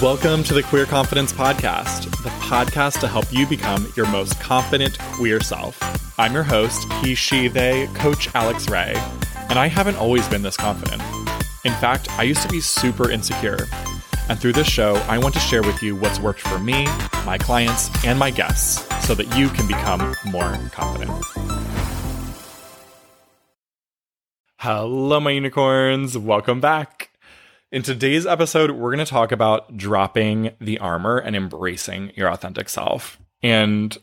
Welcome to the Queer Confidence Podcast, the podcast to help you become your most confident queer self. I'm your host, he, she, they, Coach Alex Ray, and I haven't always been this confident. In fact, I used to be super insecure. And through this show, I want to share with you what's worked for me, my clients, and my guests so that you can become more confident. Hello, my unicorns. Welcome back. In today's episode, we're going to talk about dropping the armor and embracing your authentic self. And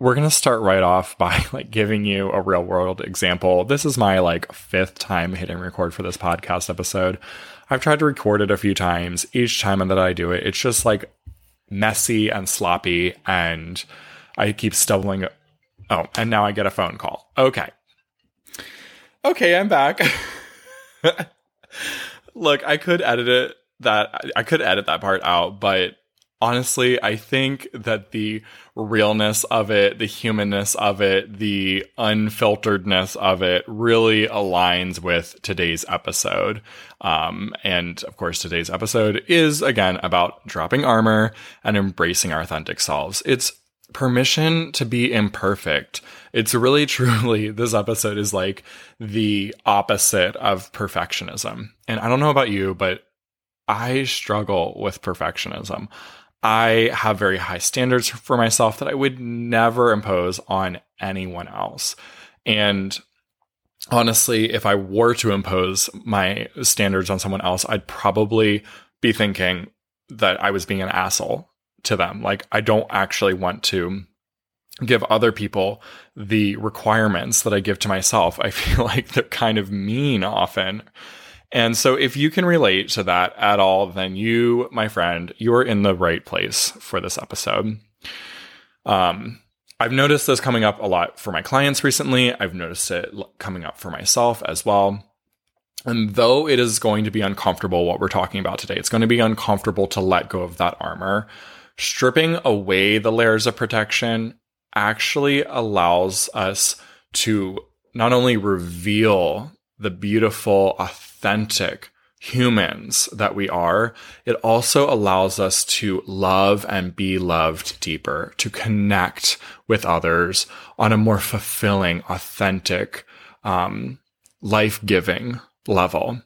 we're going to start right off by like giving you a real world example. This is my like fifth time hitting record for this podcast episode. I've tried to record it a few times. Each time that I do it, it's just like messy and sloppy and I keep stumbling. Oh, and now I get a phone call. Okay. Okay, I'm back. Look, I could edit it that I could edit that part out, but honestly, I think that the realness of it, the humanness of it, the unfilteredness of it really aligns with today's episode. Um, and of course, today's episode is again about dropping armor and embracing our authentic selves. It's permission to be imperfect. It's really truly, this episode is like the opposite of perfectionism. And I don't know about you, but I struggle with perfectionism. I have very high standards for myself that I would never impose on anyone else. And honestly, if I were to impose my standards on someone else, I'd probably be thinking that I was being an asshole to them. Like, I don't actually want to give other people the requirements that I give to myself. I feel like they're kind of mean often. And so if you can relate to that at all, then you, my friend, you're in the right place for this episode. Um, I've noticed this coming up a lot for my clients recently. I've noticed it coming up for myself as well. And though it is going to be uncomfortable what we're talking about today, it's going to be uncomfortable to let go of that armor stripping away the layers of protection actually allows us to not only reveal the beautiful, authentic humans that we are, it also allows us to love and be loved deeper, to connect with others on a more fulfilling, authentic, um, life giving level.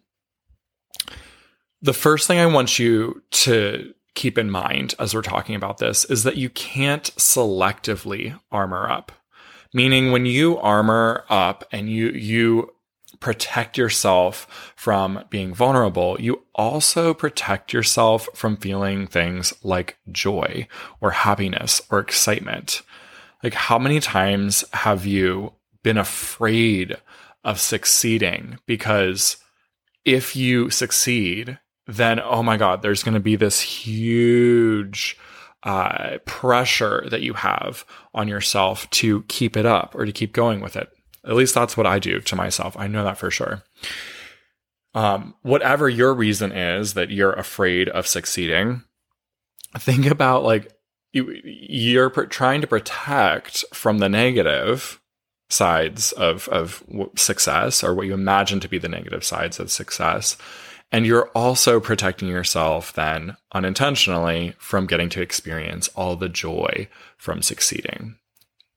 The first thing I want you to keep in mind as we're talking about this is that you can't selectively armor up. Meaning when you armor up and you you protect yourself from being vulnerable, you also protect yourself from feeling things like joy or happiness or excitement. Like how many times have you been afraid of succeeding because if you succeed, then oh my god there's going to be this huge uh, pressure that you have on yourself to keep it up or to keep going with it. At least that's what i do to myself. I know that for sure. Um, whatever your reason is that you're afraid of succeeding think about like you, you're pr- trying to protect from the negative sides of of success or what you imagine to be the negative sides of success and you're also protecting yourself then unintentionally from getting to experience all the joy from succeeding.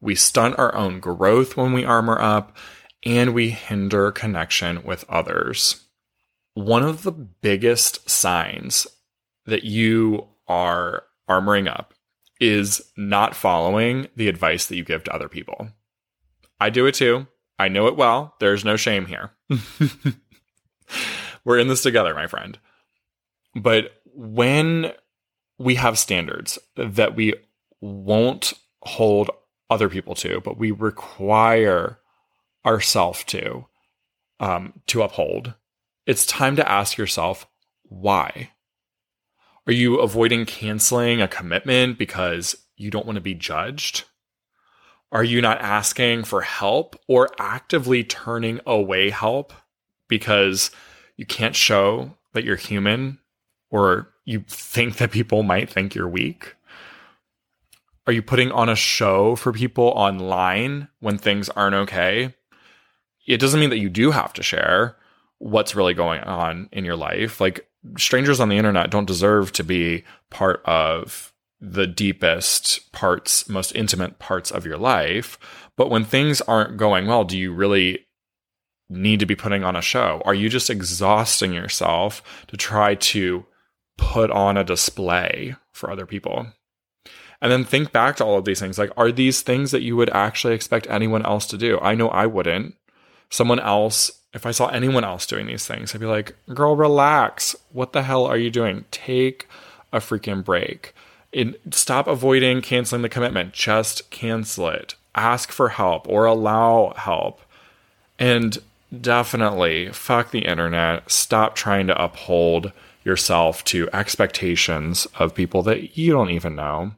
We stunt our own growth when we armor up, and we hinder connection with others. One of the biggest signs that you are armoring up is not following the advice that you give to other people. I do it too. I know it well. There's no shame here. We're in this together, my friend. But when we have standards that we won't hold other people to, but we require ourselves to um, to uphold, it's time to ask yourself why. Are you avoiding canceling a commitment because you don't want to be judged? Are you not asking for help or actively turning away help because you can't show that you're human or you think that people might think you're weak? Are you putting on a show for people online when things aren't okay? It doesn't mean that you do have to share what's really going on in your life. Like strangers on the internet don't deserve to be part of the deepest parts, most intimate parts of your life. But when things aren't going well, do you really need to be putting on a show? Are you just exhausting yourself to try to put on a display for other people? And then think back to all of these things. Like, are these things that you would actually expect anyone else to do? I know I wouldn't. Someone else, if I saw anyone else doing these things, I'd be like, girl, relax. What the hell are you doing? Take a freaking break. Stop avoiding canceling the commitment. Just cancel it. Ask for help or allow help. And definitely fuck the internet. Stop trying to uphold yourself to expectations of people that you don't even know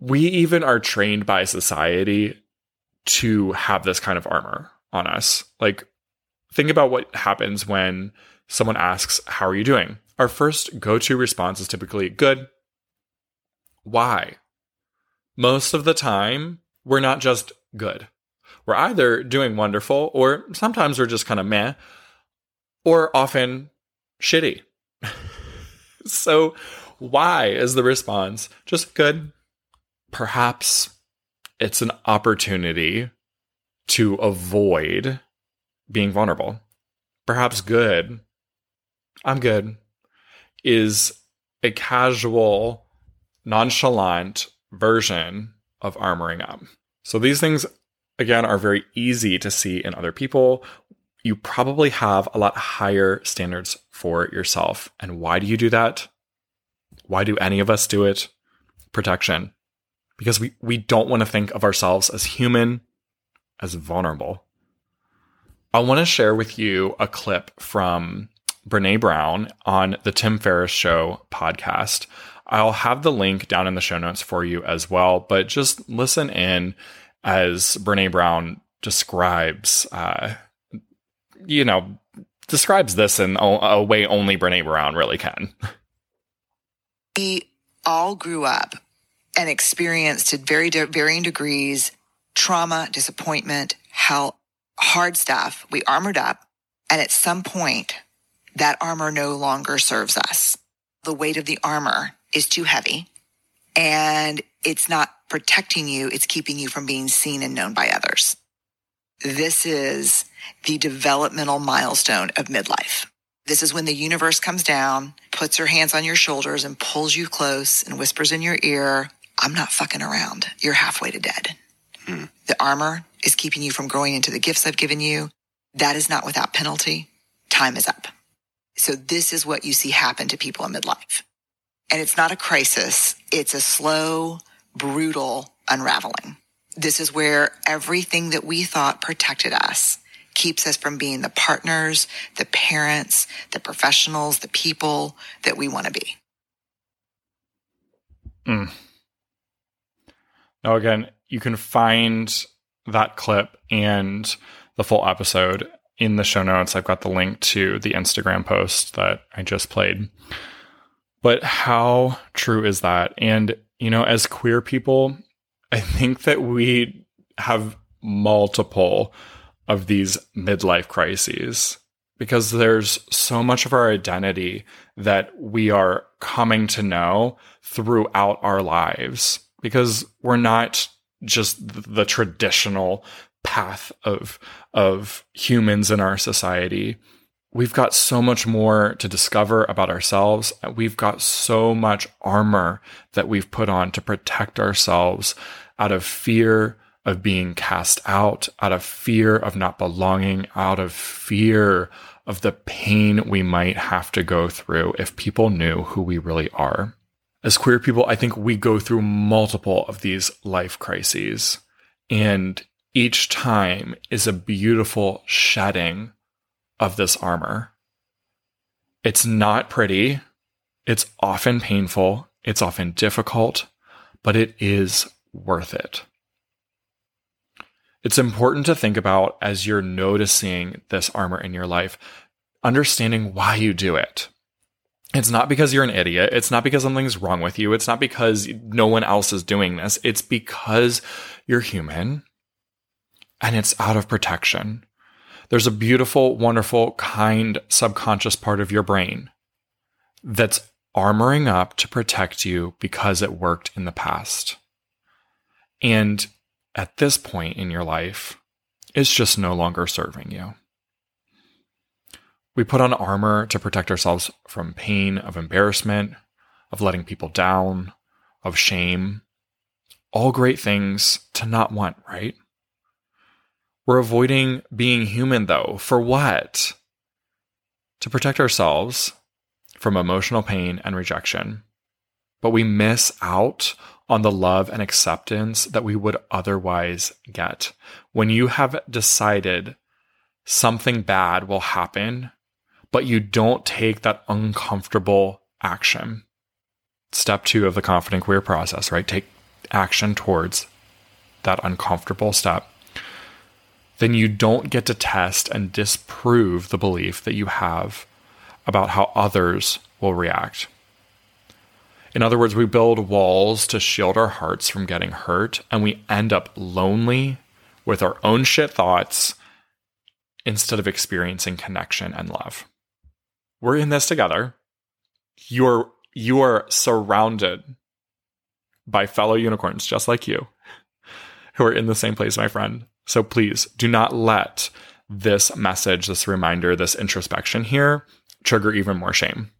we even are trained by society to have this kind of armor on us. Like, think about what happens when someone asks, How are you doing? Our first go to response is typically good. Why? Most of the time, we're not just good. We're either doing wonderful, or sometimes we're just kind of meh, or often shitty. so, why is the response just good? perhaps it's an opportunity to avoid being vulnerable. Perhaps good, I'm good, is a casual, nonchalant version of armoring up. So these things, again, are very easy to see in other people. You probably have a lot higher standards for yourself. And why do you do that? Why do any of us do it? Protection because we, we don't want to think of ourselves as human, as vulnerable. I want to share with you a clip from Brené Brown on the Tim Ferriss Show podcast. I'll have the link down in the show notes for you as well, but just listen in as Brené Brown describes, uh, you know, describes this in a, a way only Brené Brown really can. We all grew up and experienced to very de- varying degrees trauma, disappointment, hell, hard stuff. We armored up. And at some point, that armor no longer serves us. The weight of the armor is too heavy and it's not protecting you. It's keeping you from being seen and known by others. This is the developmental milestone of midlife. This is when the universe comes down, puts her hands on your shoulders and pulls you close and whispers in your ear, I'm not fucking around. You're halfway to dead. Hmm. The armor is keeping you from growing into the gifts I've given you. That is not without penalty. Time is up. So this is what you see happen to people in midlife. And it's not a crisis. It's a slow, brutal unraveling. This is where everything that we thought protected us keeps us from being the partners, the parents, the professionals, the people that we want to be. Mm. Now, again, you can find that clip and the full episode in the show notes. I've got the link to the Instagram post that I just played. But how true is that? And, you know, as queer people, I think that we have multiple of these midlife crises because there's so much of our identity that we are coming to know throughout our lives because we're not just the traditional path of of humans in our society we've got so much more to discover about ourselves we've got so much armor that we've put on to protect ourselves out of fear of being cast out out of fear of not belonging out of fear of the pain we might have to go through if people knew who we really are as queer people, I think we go through multiple of these life crises. And each time is a beautiful shedding of this armor. It's not pretty. It's often painful. It's often difficult, but it is worth it. It's important to think about as you're noticing this armor in your life, understanding why you do it. It's not because you're an idiot. It's not because something's wrong with you. It's not because no one else is doing this. It's because you're human and it's out of protection. There's a beautiful, wonderful, kind subconscious part of your brain that's armoring up to protect you because it worked in the past. And at this point in your life, it's just no longer serving you. We put on armor to protect ourselves from pain, of embarrassment, of letting people down, of shame. All great things to not want, right? We're avoiding being human, though. For what? To protect ourselves from emotional pain and rejection. But we miss out on the love and acceptance that we would otherwise get. When you have decided something bad will happen, but you don't take that uncomfortable action. Step two of the confident queer process, right? Take action towards that uncomfortable step. Then you don't get to test and disprove the belief that you have about how others will react. In other words, we build walls to shield our hearts from getting hurt, and we end up lonely with our own shit thoughts instead of experiencing connection and love. We're in this together. You're you are surrounded by fellow unicorns just like you who are in the same place, my friend. So please do not let this message, this reminder, this introspection here trigger even more shame.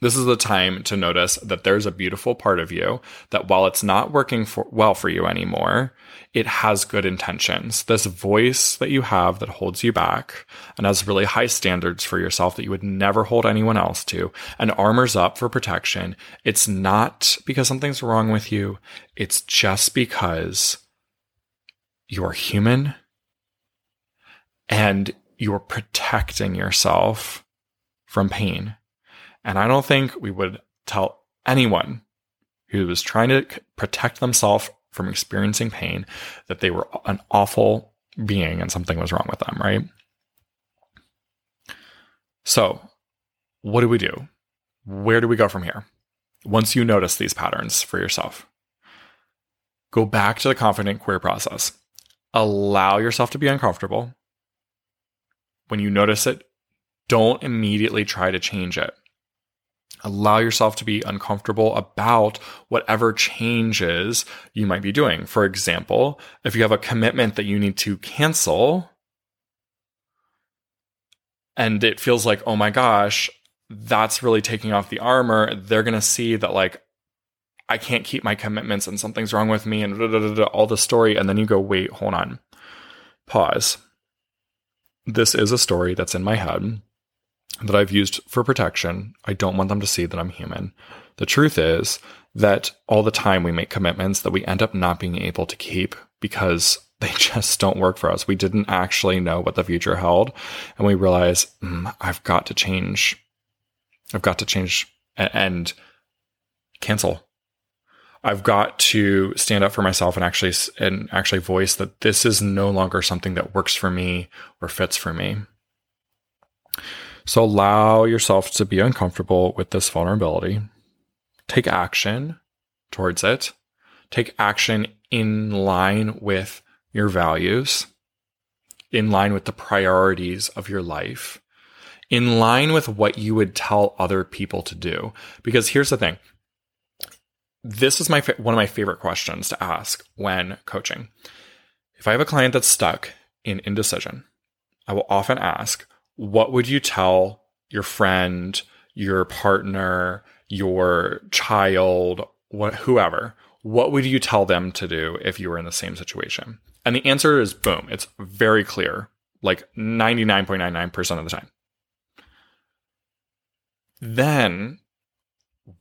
This is the time to notice that there's a beautiful part of you that while it's not working for, well for you anymore, it has good intentions. This voice that you have that holds you back and has really high standards for yourself that you would never hold anyone else to and armors up for protection. It's not because something's wrong with you. It's just because you're human and you're protecting yourself from pain and I don't think we would tell anyone who was trying to protect themselves from experiencing pain that they were an awful being and something was wrong with them, right? So, what do we do? Where do we go from here? Once you notice these patterns for yourself, go back to the confident queer process. Allow yourself to be uncomfortable. When you notice it, don't immediately try to change it allow yourself to be uncomfortable about whatever changes you might be doing. For example, if you have a commitment that you need to cancel and it feels like, oh my gosh, that's really taking off the armor, they're going to see that like, I can't keep my commitments and something's wrong with me and da, da, da, all the story. And then you go, wait, hold on, pause. This is a story that's in my head that I've used for protection. I don't want them to see that I'm human. The truth is that all the time we make commitments that we end up not being able to keep because they just don't work for us. We didn't actually know what the future held. And we realize, mm, I've got to change. I've got to change and cancel. I've got to stand up for myself and actually and actually voice that this is no longer something that works for me or fits for me. So allow yourself to be uncomfortable with this vulnerability. Take action towards it. Take action in line with your values, in line with the priorities of your life, in line with what you would tell other people to do. Because here's the thing. This is my one of my favorite questions to ask when coaching. If I have a client that's stuck in indecision, I will often ask, what would you tell your friend, your partner, your child, what, whoever? What would you tell them to do if you were in the same situation? And the answer is boom. It's very clear, like 99.99% of the time. Then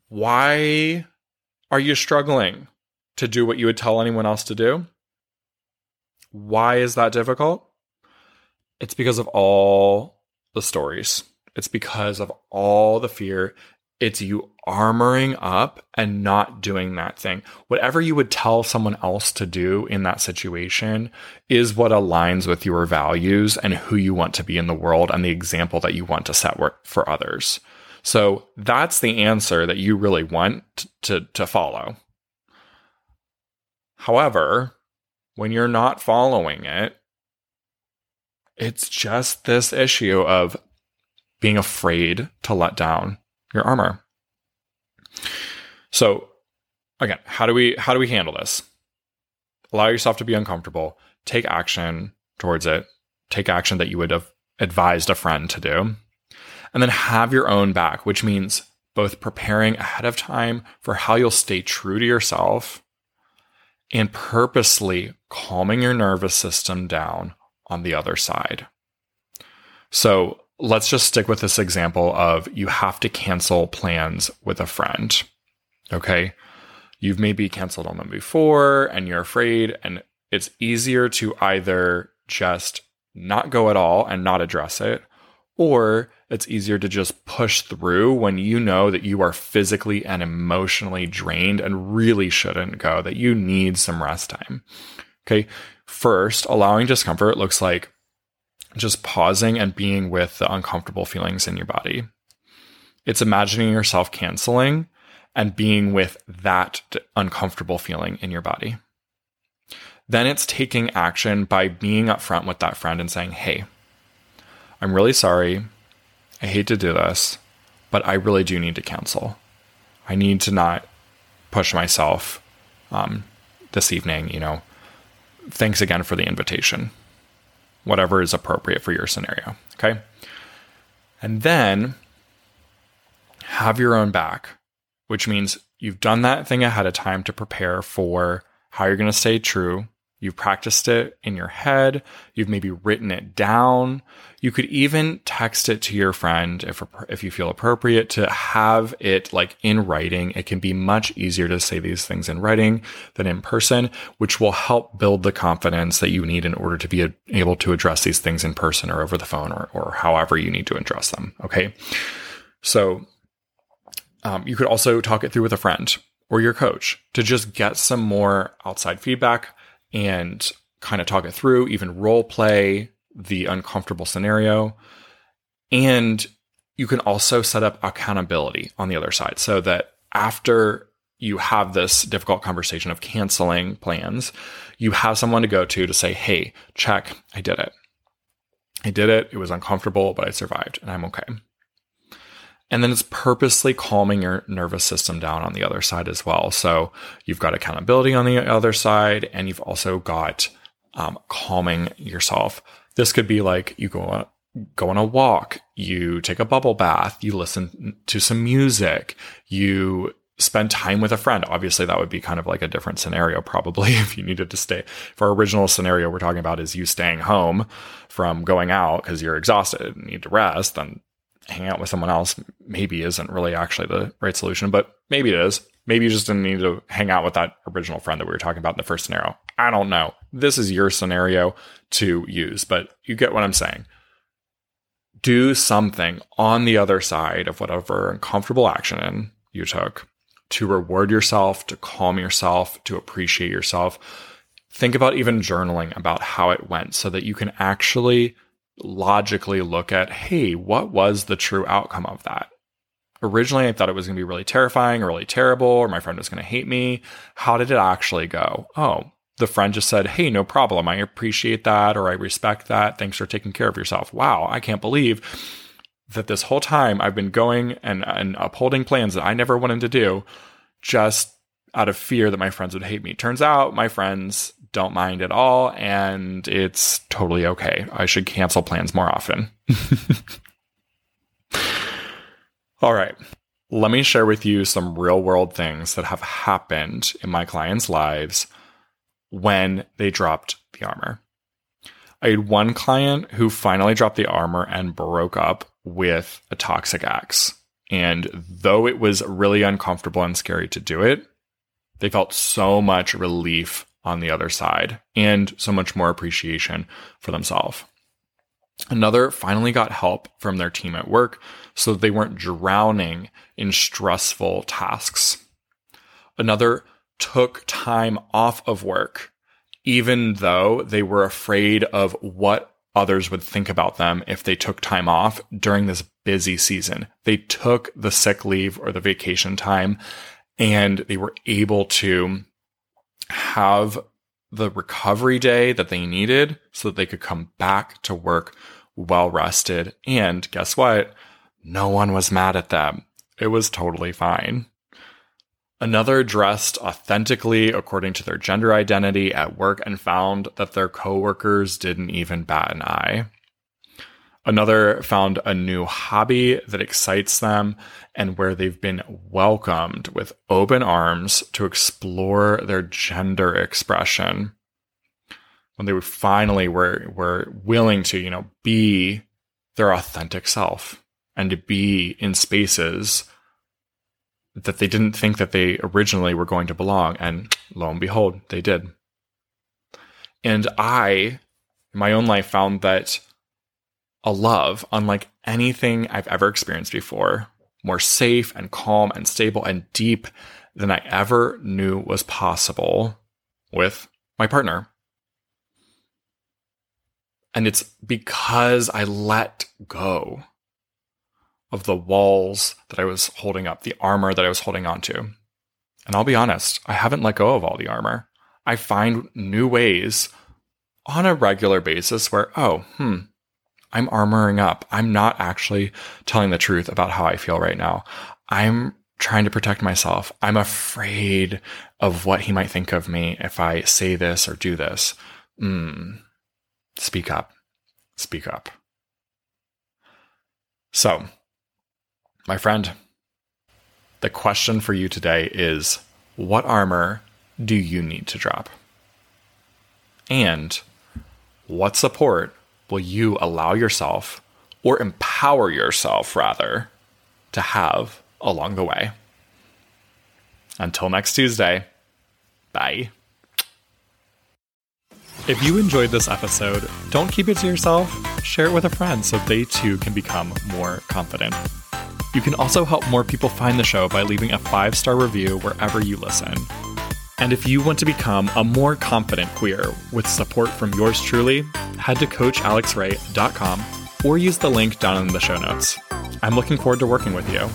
why are you struggling to do what you would tell anyone else to do? Why is that difficult? It's because of all the stories. It's because of all the fear. It's you armoring up and not doing that thing. Whatever you would tell someone else to do in that situation is what aligns with your values and who you want to be in the world and the example that you want to set for others. So that's the answer that you really want to, to follow. However, when you're not following it, it's just this issue of being afraid to let down, your armor. So again, how do we how do we handle this? Allow yourself to be uncomfortable, take action towards it, take action that you would have advised a friend to do, and then have your own back, which means both preparing ahead of time for how you'll stay true to yourself and purposely calming your nervous system down on the other side. So let's just stick with this example of you have to cancel plans with a friend. Okay. You've maybe canceled on them before and you're afraid, and it's easier to either just not go at all and not address it, or it's easier to just push through when you know that you are physically and emotionally drained and really shouldn't go, that you need some rest time. Okay. First, allowing discomfort looks like just pausing and being with the uncomfortable feelings in your body. It's imagining yourself canceling and being with that uncomfortable feeling in your body. Then it's taking action by being upfront with that friend and saying, Hey, I'm really sorry. I hate to do this, but I really do need to cancel. I need to not push myself um, this evening. You know, thanks again for the invitation. Whatever is appropriate for your scenario. Okay. And then have your own back, which means you've done that thing ahead of time to prepare for how you're going to stay true You've practiced it in your head. You've maybe written it down. You could even text it to your friend if, if you feel appropriate to have it like in writing. It can be much easier to say these things in writing than in person, which will help build the confidence that you need in order to be able to address these things in person or over the phone or, or however you need to address them. Okay. So, um, you could also talk it through with a friend or your coach to just get some more outside feedback and kind of talk it through, even role play the uncomfortable scenario. And you can also set up accountability on the other side so that after you have this difficult conversation of canceling plans, you have someone to go to to say, Hey, check, I did it. I did it. It was uncomfortable, but I survived and I'm okay. And then it's purposely calming your nervous system down on the other side as well. So you've got accountability on the other side, and you've also got um, calming yourself. This could be like you go on, go on a walk, you take a bubble bath, you listen to some music, you spend time with a friend. Obviously, that would be kind of like a different scenario, probably if you needed to stay. For our original scenario, we're talking about is you staying home from going out because you're exhausted and need to rest, then hang out with someone else maybe isn't really actually the right solution, but maybe it is. Maybe you just didn't need to hang out with that original friend that we were talking about in the first scenario. I don't know. This is your scenario to use, but you get what I'm saying. Do something on the other side of whatever uncomfortable action you took to reward yourself, to calm yourself, to appreciate yourself. Think about even journaling about how it went so that you can actually logically look at, hey, what was the true outcome of that? Originally, I thought it was going to be really terrifying or really terrible, or my friend was going to hate me. How did it actually go? Oh, the friend just said, Hey, no problem. I appreciate that, or I respect that. Thanks for taking care of yourself. Wow, I can't believe that this whole time I've been going and, and upholding plans that I never wanted to do just out of fear that my friends would hate me. Turns out my friends don't mind at all, and it's totally okay. I should cancel plans more often. all right. Let me share with you some real world things that have happened in my clients' lives when they dropped the armor. I had one client who finally dropped the armor and broke up with a toxic ex. And though it was really uncomfortable and scary to do it, they felt so much relief on the other side and so much more appreciation for themselves. Another finally got help from their team at work so they weren't drowning in stressful tasks. Another took time off of work, even though they were afraid of what others would think about them if they took time off during this busy season. They took the sick leave or the vacation time and they were able to have the recovery day that they needed so that they could come back to work well rested. And guess what? No one was mad at them. it was totally fine. Another dressed authentically according to their gender identity at work and found that their coworkers didn't even bat an eye. Another found a new hobby that excites them and where they've been welcomed with open arms to explore their gender expression. When they finally were, were willing to, you know, be their authentic self and to be in spaces that they didn't think that they originally were going to belong. And lo and behold, they did. And I, in my own life, found that a love unlike anything I've ever experienced before, more safe and calm and stable and deep than I ever knew was possible with my partner. And it's because I let go of the walls that I was holding up, the armor that I was holding onto. And I'll be honest, I haven't let go of all the armor. I find new ways on a regular basis where, oh, hmm, I'm armoring up. I'm not actually telling the truth about how I feel right now. I'm trying to protect myself. I'm afraid of what he might think of me if I say this or do this. Mm. Speak up. Speak up. So, my friend, the question for you today is what armor do you need to drop? And what support will you allow yourself or empower yourself rather to have along the way? Until next Tuesday, bye. If you enjoyed this episode, don't keep it to yourself. Share it with a friend so they too can become more confident. You can also help more people find the show by leaving a five star review wherever you listen. And if you want to become a more confident queer with support from yours truly, head to CoachAlexRay.com or use the link down in the show notes. I'm looking forward to working with you.